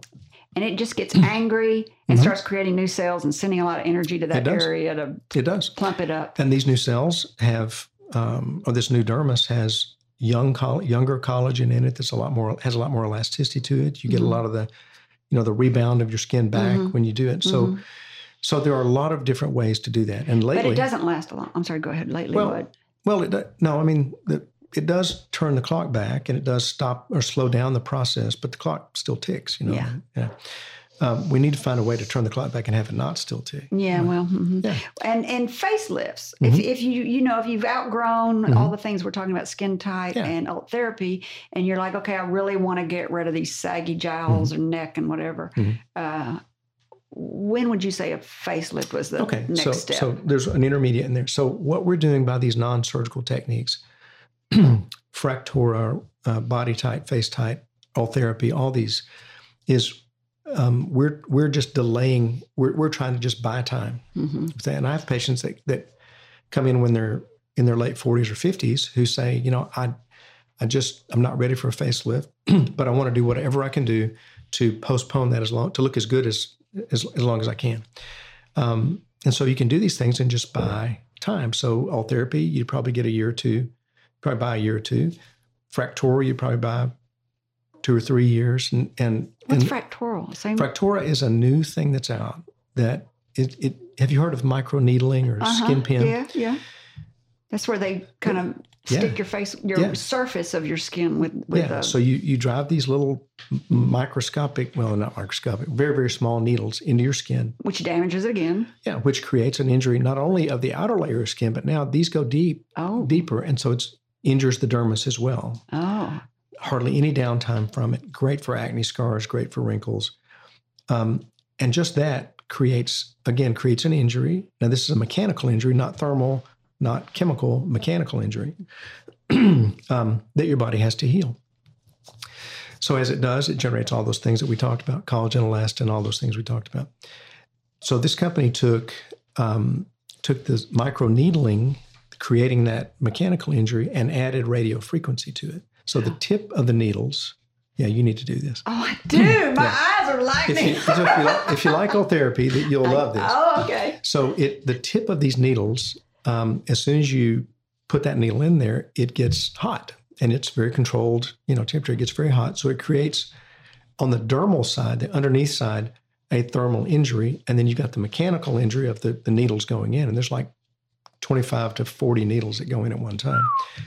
And it just gets angry and starts creating new cells and sending a lot of energy to that Mm-hmm. area to It does. plump it up. And these new cells have, um, or this new dermis has young, coll- younger collagen in it. That's a lot more has a lot more elasticity to it. You get Mhm. a lot of the, you know, the rebound of your skin back Mhm. when you do it. So, Mhm. So there are a lot of different ways to do that. And lately, but it doesn't last a long. I'm sorry. Go ahead. Lately, Well, what? well, it no, I mean, the, it does turn the clock back and it does stop or slow down the process, but the clock still ticks. You know, Yeah. yeah. Um, we need to find a way to turn the clock back and have it not still tick. Yeah, well, mhm. Yeah. and and facelifts. If, Mhm. if you you know if you've outgrown all the things we're talking about, skin tight Yeah. and Ultherapy, and you're like, okay, I really want to get rid of these saggy jowls or neck and whatever. Mhm. Uh, when would you say a facelift was the Okay, next so step? so there's an intermediate in there. So what we're doing by these non-surgical techniques, Fractora, uh, BodyTite, face type, Ultherapy, all these, is um, we're we're just delaying. We're we're trying to just buy time. Mhm. And I have patients that that come in when they're in their late 40s or 50s who say, you know, I I just I'm not ready for a facelift, but I want to do whatever I can do to postpone that as long to look as good as as, as long as I can. Um, and so you can do these things and just buy time. So Ultherapy, you'd probably get a year or two, probably buy a year or two. Fractora, you'd probably buy two or three years. And and, What's and? Same. Fractora is a new thing that's out that it, it have you heard of micro needling or Uh-huh. SkinPen? Yeah, yeah. That's where they kind of Yeah. stick your face, your Yeah. surface of your skin with with yeah. a, So you you drive these little microscopic, well, not microscopic, very very small needles into your skin. which damages it again. Yeah, which creates an injury not only of the outer layer of skin, but now these go deep, Oh, deeper, and so it's injures the dermis as well. oh, Hardly any downtime from it. Great for acne scars. Great for wrinkles. Um, and just that creates again creates an injury. Now this is a mechanical injury, not thermal, not chemical, mechanical injury um, that your body has to heal. So as it does, it generates all those things that we talked about, collagen, elastin, all those things we talked about. So this company took um, took the micro needling, creating that mechanical injury, and added radio frequency to it. So the tip of the needles. Yeah, you need to do this. oh, I do. My eyes are If you, so if you, like, if you like Ultherapy, that you'll love this. Oh, okay. So it the tip of these needles, um, as soon as you put that needle in there, it gets hot and it's very controlled. You know, temperature it gets very hot, so it creates on the dermal side, the underneath side, a thermal injury, and then you've got the mechanical injury of the the needles going in, and there's like. 25 to 40 needles that go in at one time.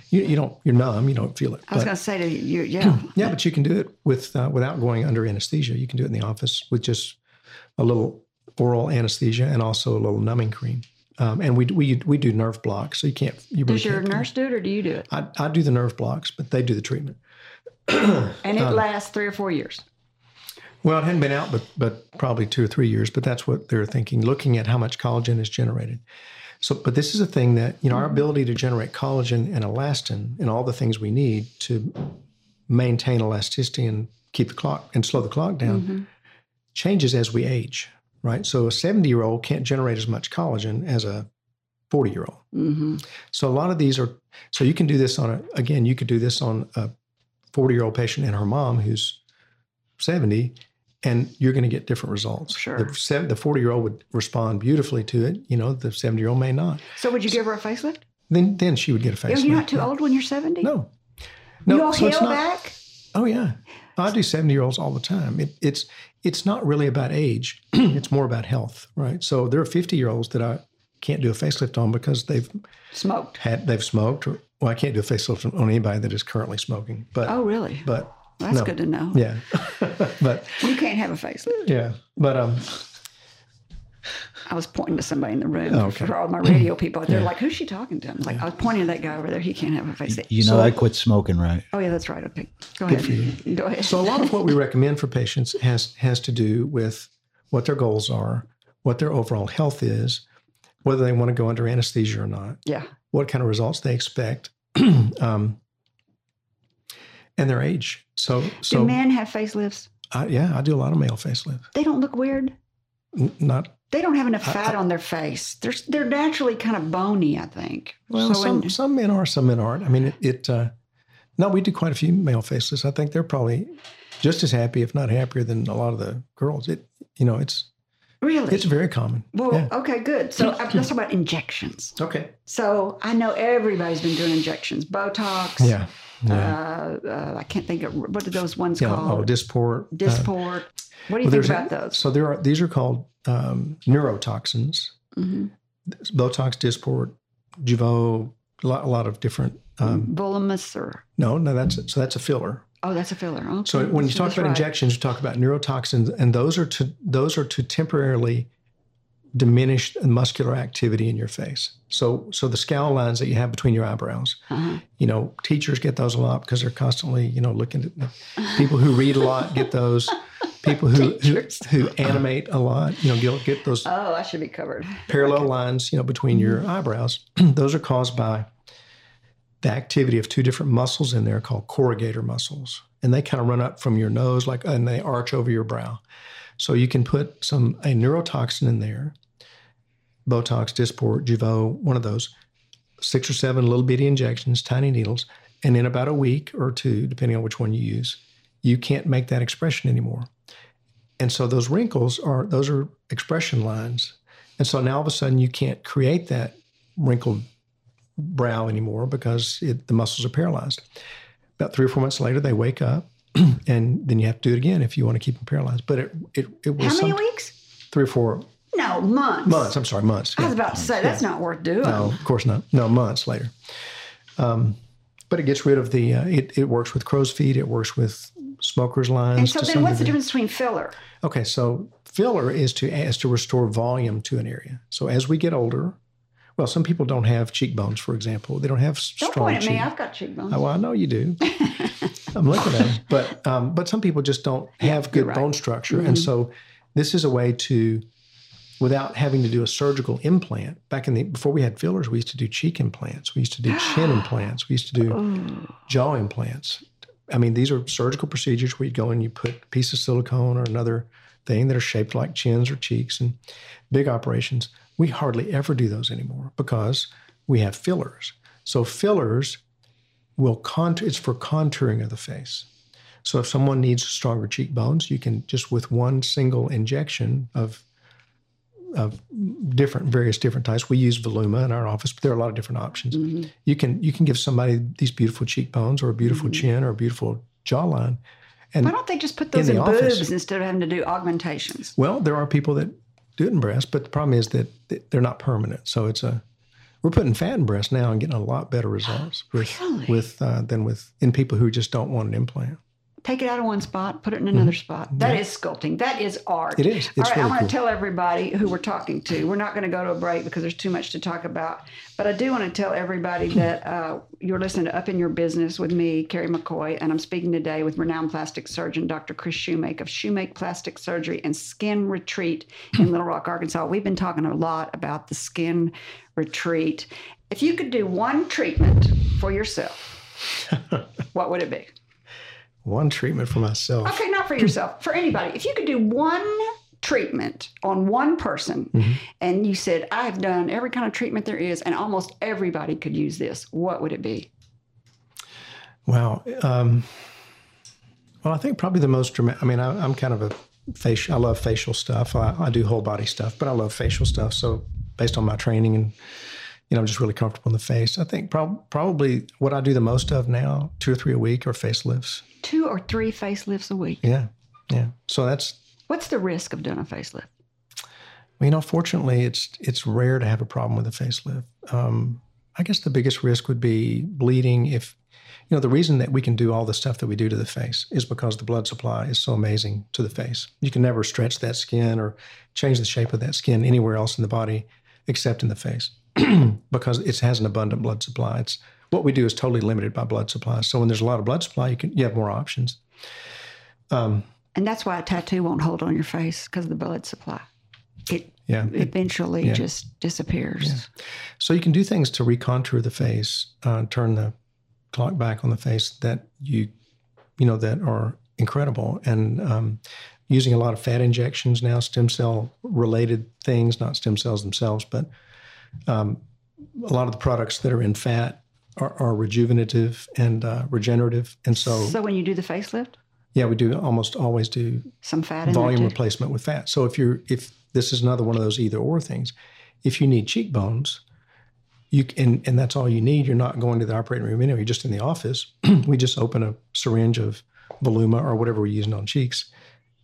You, you don't, you're numb, you don't feel it. I was going to say to you, yeah. yeah, but you can do it with uh, without going under anesthesia. You can do it in the office with just a little oral anesthesia and also a little numbing cream. Um, and we we we do nerve blocks, so you can't. You really Does your can't nurse do it or do you do it? I, I do the nerve blocks, but they do the treatment. And Um, it lasts three or four years. Well, it hadn't been out, but but probably two or three years. But that's what they're thinking, looking at how much collagen is generated. So, but this is a thing that you know our ability to generate collagen and elastin and all the things we need to maintain elasticity and keep the clock and slow the clock down Mm-hmm. changes as we age, right? So a seventy year old can't generate as much collagen as a forty year old. hmm So a lot of these are so you can do this on a again you could do this on a 40 year old patient and her mom who's 70 and you're going to get different results. Sure. The, 40 year old would respond beautifully to it. You know, the 70 year old may not. So would you give her a facelift? Then then she would get a facelift. You're not too old when you're 70? No. No. You'll so it's heal not- back? Oh yeah. I do 70 year olds all the time. It, it's it's not really about age. it's more about health, right? So there are 50 year olds that I can't do a facelift on because they've Smoked. had they've smoked or well, I can't do a facelift on anybody that is currently smoking. But Oh, really? but That's no. good to know. yeah. but You can't have a facelift. yeah. But um I was pointing to somebody in the room Oh, okay. for all my radio people. They're like, who's she talking to? I'm like, I was pointing to that guy over there. He can't have a facelift. You know, I quit smoking, right? Oh, yeah, that's right. Okay. Go ahead. Go ahead. so a lot of what we recommend for patients has has to do with what their goals are, what their overall health is, whether they want to go under anesthesia or not, yeah. what kind of results they expect, um, and their age. So Do men have facelifts? I, yeah, I do a lot of male facelifts. They don't look weird. N- Not They don't have enough fat on their face. They're they're naturally kind of bony, I think. well, So some in- some men are, some men aren't. I mean, it. it uh, no, we do quite a few male facelifts. I think they're probably just as happy, if not happier, than a lot of the girls. It you know, it's really. it's very common. well, yeah. okay, good. So uh, let's talk about injections. Okay. So I know everybody's been doing injections, Botox. Yeah. Uh, Yeah. uh, I can't think of what are those ones yeah. Oh, called? Dysport. uh, what do you well, think about those? So there are these are called um, neurotoxins. hmm Botox, Dysport, Jeuveau, a lot, a lot of different. Um, Volumus or no, no, that's so that's a filler. oh, that's a filler. Okay. So when you So talk about right. injections, you talk about neurotoxins, and those are to those are to temporarily diminish the muscular activity in your face. So so the scowl lines that you have between your eyebrows, Uh-huh. you know, teachers get those a lot because they're constantly, you know, looking at people who read a lot get those. People who who, who animate a lot, you know, get, get those Oh, I should be covered. parallel lines, you know, between your mm-hmm. eyebrows. those are caused by the activity of two different muscles in there called corrugator muscles, and they kind of run up from your nose like and they arch over your brow. So you can put some a neurotoxin in there, Botox, Dysport, Jeuveau, one of those, six or seven little bitty injections, tiny needles, and in about a week or two, depending on which one you use, you can't make that expression anymore. And so those wrinkles are those are expression lines. And so now all of a sudden you can't create that wrinkled brow anymore because it, the muscles are paralyzed. About three or four months later, they wake up, and then you have to do it again if you want to keep them paralyzed. But it it, it was How many weeks? three or four No, months. months. I'm sorry, months. I was about to say that's not worth doing. No, of course not. No, months later. Um, but it gets rid of the. Uh, it it works with crow's feet. It works with smokers lines. And so then, what's the difference between filler? Okay, so filler is to is to restore volume to an area. So as we get older, well, some people don't have cheekbones, for example. They don't have Don't strong point at me. I've got cheekbones. Oh, well, I know you do. I'm looking at it, but um, but some people just don't have good you're right. Mm-hmm. bone structure, and so this is a way to, without having to do a surgical implant. Back in the before we had fillers, we used to do cheek implants. We used to do chin implants. We used to do Oh. jaw implants. I mean, these are surgical procedures where you go and you put a piece of silicone or another thing that are shaped like chins or cheeks and big operations. We hardly ever do those anymore because we have fillers. So fillers will contour, it's for contouring of the face. So if someone needs stronger cheekbones, you can just with one single injection of of different various different types. We use Voluma in our office, but there are a lot of different options. You can you can give somebody these beautiful cheekbones or a beautiful chin or a beautiful jawline. And Why don't they just put those in in, office. boobs instead of having to do augmentations? well, there are people that do it in breast, but the problem is that they're not permanent. So it's a we're putting fat in breast now and getting a lot better results with Really? with uh, than with in people who just don't want an implant. Take it out of one spot, put it in another spot. That is sculpting. That is art. Mm-hmm. It is. It's All right, really I want cool. to tell everybody who we're talking to. We're not going to go to a break because there's too much to talk about. But I do want to tell everybody that uh, you're listening to Up in Your Business with me, Kerry McCoy, and I'm speaking today with renowned plastic surgeon Dr. Kris Shewmake of Shewmake Plastic Surgery and Skin Retreat in Little Rock, Arkansas. We've been talking a lot about the skin retreat. If you could do one treatment for yourself, what would it be? One treatment for myself. Okay, not for yourself, for anybody. If you could do one treatment on one person Mm-hmm. and you said, I've done every kind of treatment there is, and almost everybody could use this, what would it be? Wow. Um, well, I think probably the most dramatic. I mean, I, I'm kind of a facial. I love facial stuff. I, I do whole body stuff, but I love facial stuff. So, based on my training and you know, I'm just really comfortable in the face. I think prob- probably what I do the most of now, two or three a week, are facelifts. Two or three facelifts a week. Yeah, yeah. So that's What's the risk of doing a facelift? Well, you know, fortunately, it's it's rare to have a problem with a facelift. Um, I guess the biggest risk would be bleeding. If you know, the reason that we can do all the stuff that we do to the face is because the blood supply is so amazing to the face. You can never stretch that skin or change the shape of that skin anywhere else in the body except in the face because it has an abundant blood supply. It's what we do is totally limited by blood supply. So when there's a lot of blood supply, you can you have more options. Um, And that's why a tattoo won't hold on your face because of the blood supply. It yeah, it- eventually yeah. just disappears. So you can do things to recontour the face, uh, turn the clock back on the face that you, you know, that are incredible. And um, using a lot of fat injections now, stem cell related things, not stem cells themselves, but um, a lot of the products that are in fat are, are rejuvenative and uh, regenerative. And so, So when you do the facelift, yeah, we do almost always do some fat volume replacement with fat. So if you're if this is another one of those either or things, if you need cheekbones, you c- and and that's all you need. You're not going to the operating room anyway. You're just in the office. we just open a syringe of Voluma or whatever we're using on cheeks,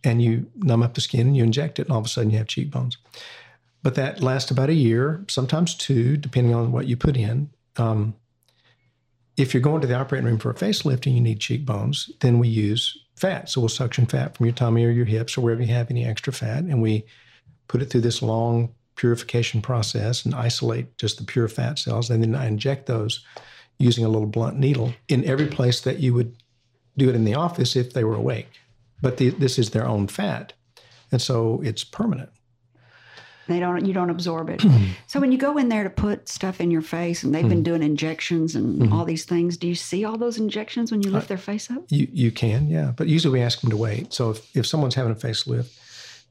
and you numb up the skin and you inject it, and all of a sudden you have cheekbones. But that lasts about a year, sometimes two, depending on what you put in. Um, if you're going to the operating room for a facelift and you need cheekbones, then we use fat. So we'll suction fat from your tummy or your hips or wherever you have any extra fat, and we put it through this long purification process and isolate just the pure fat cells. And then I inject those using a little blunt needle in every place that you would do it in the office if they were awake. But the, this is their own fat. And so it's permanent. They don't. You don't absorb it. so when you go in there to put stuff in your face, and they've Hmm. been doing injections and all these things, do you see all those injections when you Uh, lift their face up? You you can, yeah. But usually we ask them to wait. So if, if someone's having a facelift,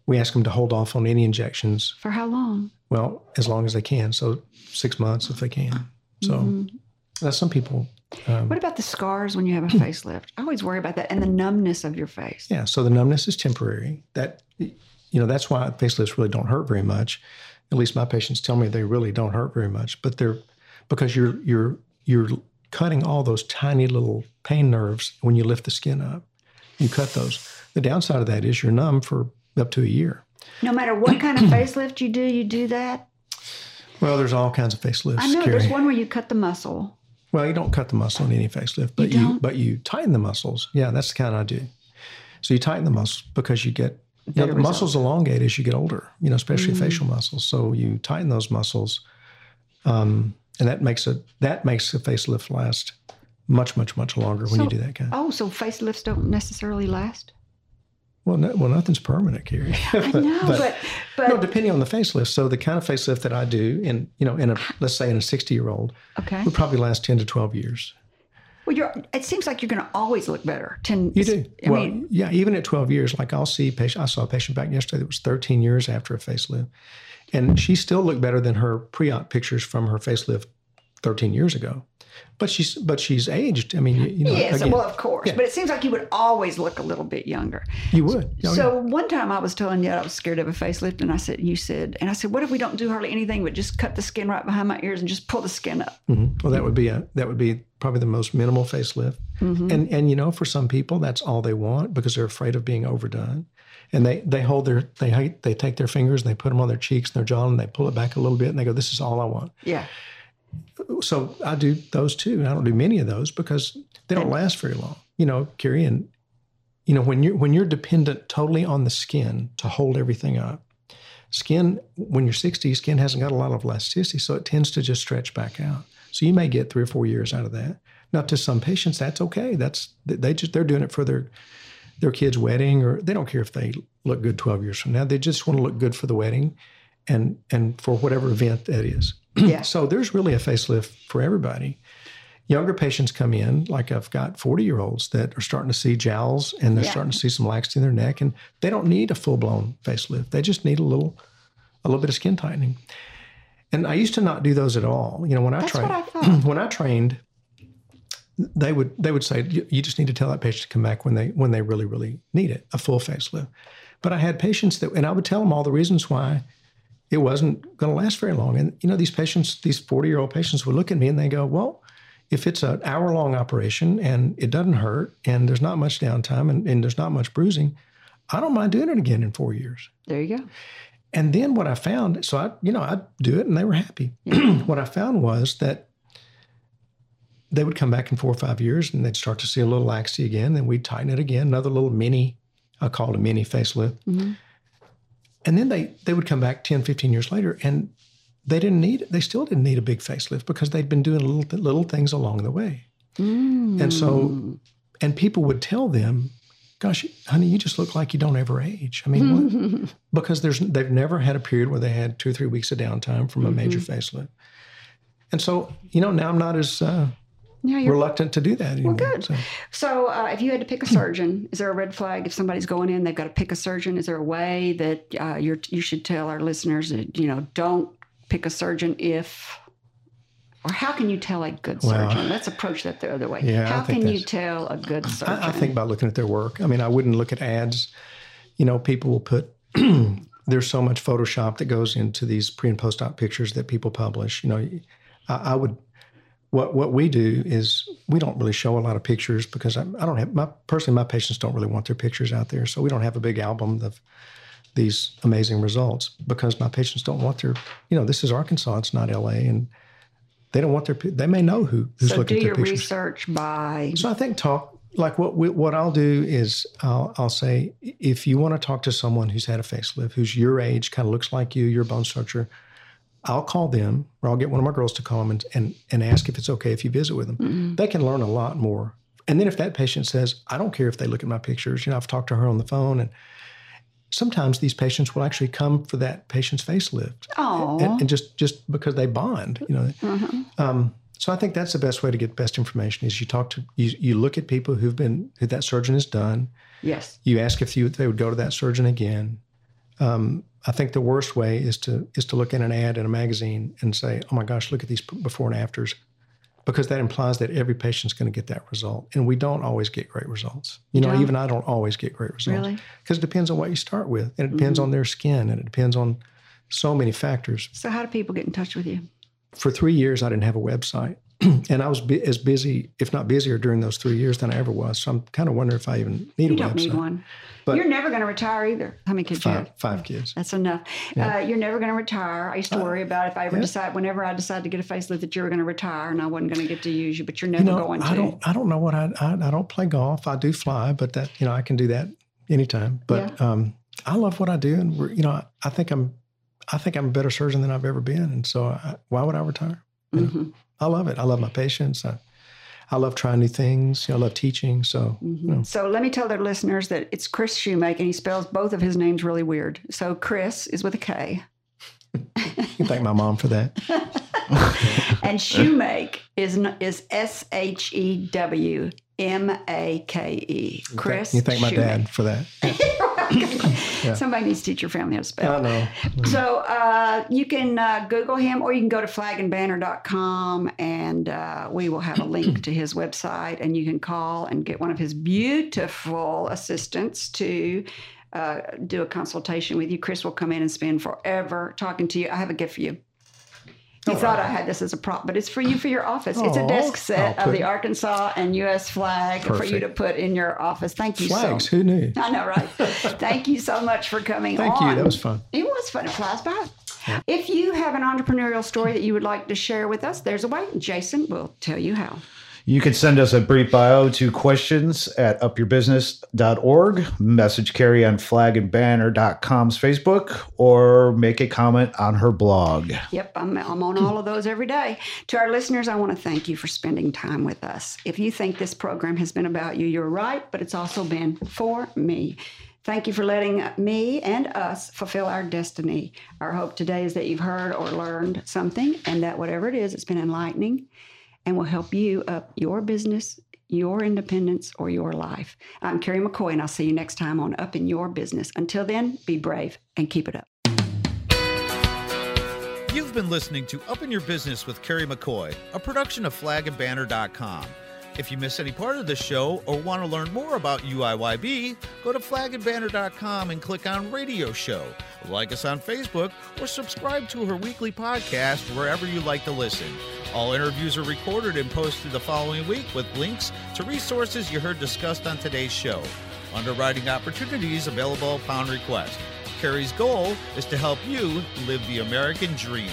we ask them to hold off on any injections, For how long? well, as long as they can. So six months if they can. So Mm-hmm. that's some people. Um, What about the scars when you have a facelift? I always worry about that, and the numbness of your face. yeah. So the numbness is temporary. That you know that's why facelifts really don't hurt very much. At least my patients tell me they really don't hurt very much, but they're because you're you're you're cutting all those tiny little pain nerves when you lift the skin up. You cut those. The downside of that is you're numb for up to a year. No matter what kind of facelift you do, you do that. Well, there's all kinds of facelifts. I know Kerry. there's one where you cut the muscle. Well, you don't cut the muscle in any facelift, but You you, but you tighten the muscles. Yeah, that's the kind I do. So you tighten the muscles because you get you know, muscles elongate as you get older. You know, especially Mm. facial muscles. So you tighten those muscles, um, and that makes a that makes a facelift last much much much longer when you do that kind. Oh, so facelifts don't necessarily last. Well, no, well, nothing's permanent, Kerry. I know, but but, no, depending on the facelift. So the kind of facelift that I do in you know in a let's say in a sixty year old okay. would probably last ten to twelve years. Well, you're. It seems like you're going to always look better. Ten. You do. I well, mean, yeah, even at 12 years, like I'll see patient. I saw a patient back yesterday that was 13 years after a facelift, and she still looked better than her pre-op pictures from her facelift 13 years ago. But she's but she's aged. I mean, you, know, yes. again, well, of course. yeah. But it seems like you would always look a little bit younger. you would. Oh, so one time I was telling you I was scared of a facelift, and I said, "You said," and I said, "What if we don't do hardly anything but just cut the skin right behind my ears and just pull the skin up?" yeah. Mhm. Well, that would be a that would be probably the most minimal facelift. Mm-hmm. And and you know, for some people, that's all they want because they're afraid of being overdone. And they they hold their they hate- they take their fingers and they put them on their cheeks and their jaw and they pull it back a little bit and they go, "This is all I want." Yeah. So I do those too. And I don't do many of those because they don't last very long. You know, Kerry, and you know when you're when you're dependent totally on the skin to hold everything up. Skin when you're 60, skin hasn't got a lot of elasticity, so it tends to just stretch back out. So you may get three or four years out of that. Now, to some patients, that's okay. That's they just they're doing it for their their kid's wedding, or they don't care if they look good 12 years from now. They just want to look good for the wedding, and and for whatever event that is. Yeah. So there's really a facelift for everybody. Younger patients come in, like I've got 40 year olds that are starting to see jowls and they're Yeah. starting to see some laxity in their neck, and they don't need a full blown facelift. They just need a little, a little bit of skin tightening. And I used to not do those at all. You know, when I That's trained, I when I trained, they would they would say you, you just need to tell that patient to come back when they when they really really need it, a full facelift. But I had patients that, and I would tell them all the reasons why it wasn't going to last very long. And you know, these patients, these forty year old patients, would look at me and they go, "Well, if it's an hour long operation and it doesn't hurt and there's not much downtime and, and there's not much bruising, I don't mind doing it again in four years." There you go. And then what I found, so I, you know, I'd do it and they were happy. what I found was that they would come back in four or five years and they'd start to see a little laxity again. Then we'd tighten it again, another little mini, I call it a mini facelift. Mm-hmm. And then they, they would come back 10, 15 years later and they didn't need, they still didn't need a big facelift because they'd been doing little, little things along the way. And so, and people would tell them, gosh, honey, you just look like you don't ever age. I mean, what? because there's they've never had a period where they had two or three weeks of downtime from a major facelift. And so, you know, now I'm not as uh, Yeah, you're reluctant to do that anymore. good. So, So, uh, if you had to pick a surgeon, is there a red flag? If somebody's going in, they've got to pick a surgeon. Is there a way that uh, you're, you should tell our listeners that you know don't pick a surgeon if, or how can you tell a good Well, surgeon? Let's approach that the other way. Yeah, how can you tell a good surgeon? I, I think by looking at their work. I mean, I wouldn't look at ads. You know, people will put. there's so much Photoshop that goes into these pre and post op pictures that people publish. You know, I, I would. What what we do is we don't really show a lot of pictures because I, I don't have my personally my patients don't really want their pictures out there, so we don't have a big album of these amazing results because my patients don't want their. You know, this is Arkansas, it's not L.A. and they don't want their. They may know who who's so looking at their pictures. So do your research by So I think talk like what we, what I'll do is I'll, I'll say if you want to talk to someone who's had a facelift, who's your age, kind of looks like you, your bone structure, I'll call them or I'll get one of my girls to call them and and, and ask if it's okay if you visit with them. They can learn a lot more. And then if that patient says, I don't care if they look at my pictures, you know, I've talked to her on the phone and sometimes these patients will actually come for that patient's facelift oh and, and just just because they bond, you know. Um, so I think that's the best way to get best information is you talk to you, you look at people who've been who that surgeon has done. yes You ask if you they would go to that surgeon again. Um, I think the worst way is to is to look at an ad in a magazine and say, "Oh my gosh, look at these before and afters," because that implies that every patient's going to get that result, and we don't always get great results. You know, don't? even I don't always get great results Really? because it depends on what you start with, and it depends on their skin, and it depends on so many factors. So, how do people get in touch with you? For three years, I didn't have a website. and I was bu- as busy, if not busier, during those three years than I ever was. So I'm kind of wondering if I even need a one. You a don't website. need one. But- You're never going to retire either. How many kids you Five, have? five kids. That's enough. Uh, you're never going to retire. I used to worry about if I ever yeah. decide, whenever I decide to get a facelift, that you were going to retire and I wasn't going to get to use you. But you're You never know, going to. I don't, I don't know what I, I, I don't play golf. I do fly, but that, you know, I can do that anytime. But um, I love what I do, and we're, you know, I, I think I'm, I think I'm a better surgeon than I've ever been, and so I, why would I retire? you. Mhm, I love it. I love my patients. I, I love trying new things. You know, I love teaching. So mhm. you know, So let me tell their listeners that it's Kris Shewmake, and he spells both of his names really weird. So Kris is with a K, you thank my mom for that. and Shewmake is is S H E W M A K E. Kris. You thank my Shewmake. dad for that. Somebody needs to teach your family how to spell. I know. So uh, you can uh, Google him or you can go to flagandbanner.com and uh, we will have a link to his website and you can call and get one of his beautiful assistants to uh, do a consultation with you. Kris will come in and spend forever talking to you. I have a gift for you. You oh, thought I had this as a prop, but it's for you for your office. it's a oh, desk set of the Arkansas and U.S. flag for you to put in your office. Thank you so much. Flags. so Who knew? I know, right? Thank you so much for coming Thank on. you. That was fun. It was fun. It flies by. If you have an entrepreneurial story that you would like to share with us, there's a way. Jason will tell you how. You can send us a brief bio to questions at upyourbusiness.org, message Kerry on flagandbanner.com's Facebook, or make a comment on her blog. Yep, I'm, I'm on all of those every day. To our listeners, I want to thank you for spending time with us. If you think this program has been about you, you're right, but it's also been for me. Thank you for letting me and us fulfill our destiny. Our hope today is that you've heard or learned something, and that whatever it is, it's been enlightening and will help you up your business, your independence, or your life. I'm Kerry McCoy, and I'll see you next time on Up in Your Business. Until then, be brave and keep it up. You've been listening to Up in Your Business with Kerry McCoy, a production of flagandbanner.com. If you miss any part of the show or want to learn more about UIYB, go to flagandbanner.com and click on Radio Show. Like us on Facebook or subscribe to her weekly podcast wherever you like to listen. All interviews are recorded and posted the following week with links to resources you heard discussed on today's show. Underwriting opportunities available upon request. Kerry's goal is to help you live the American dream.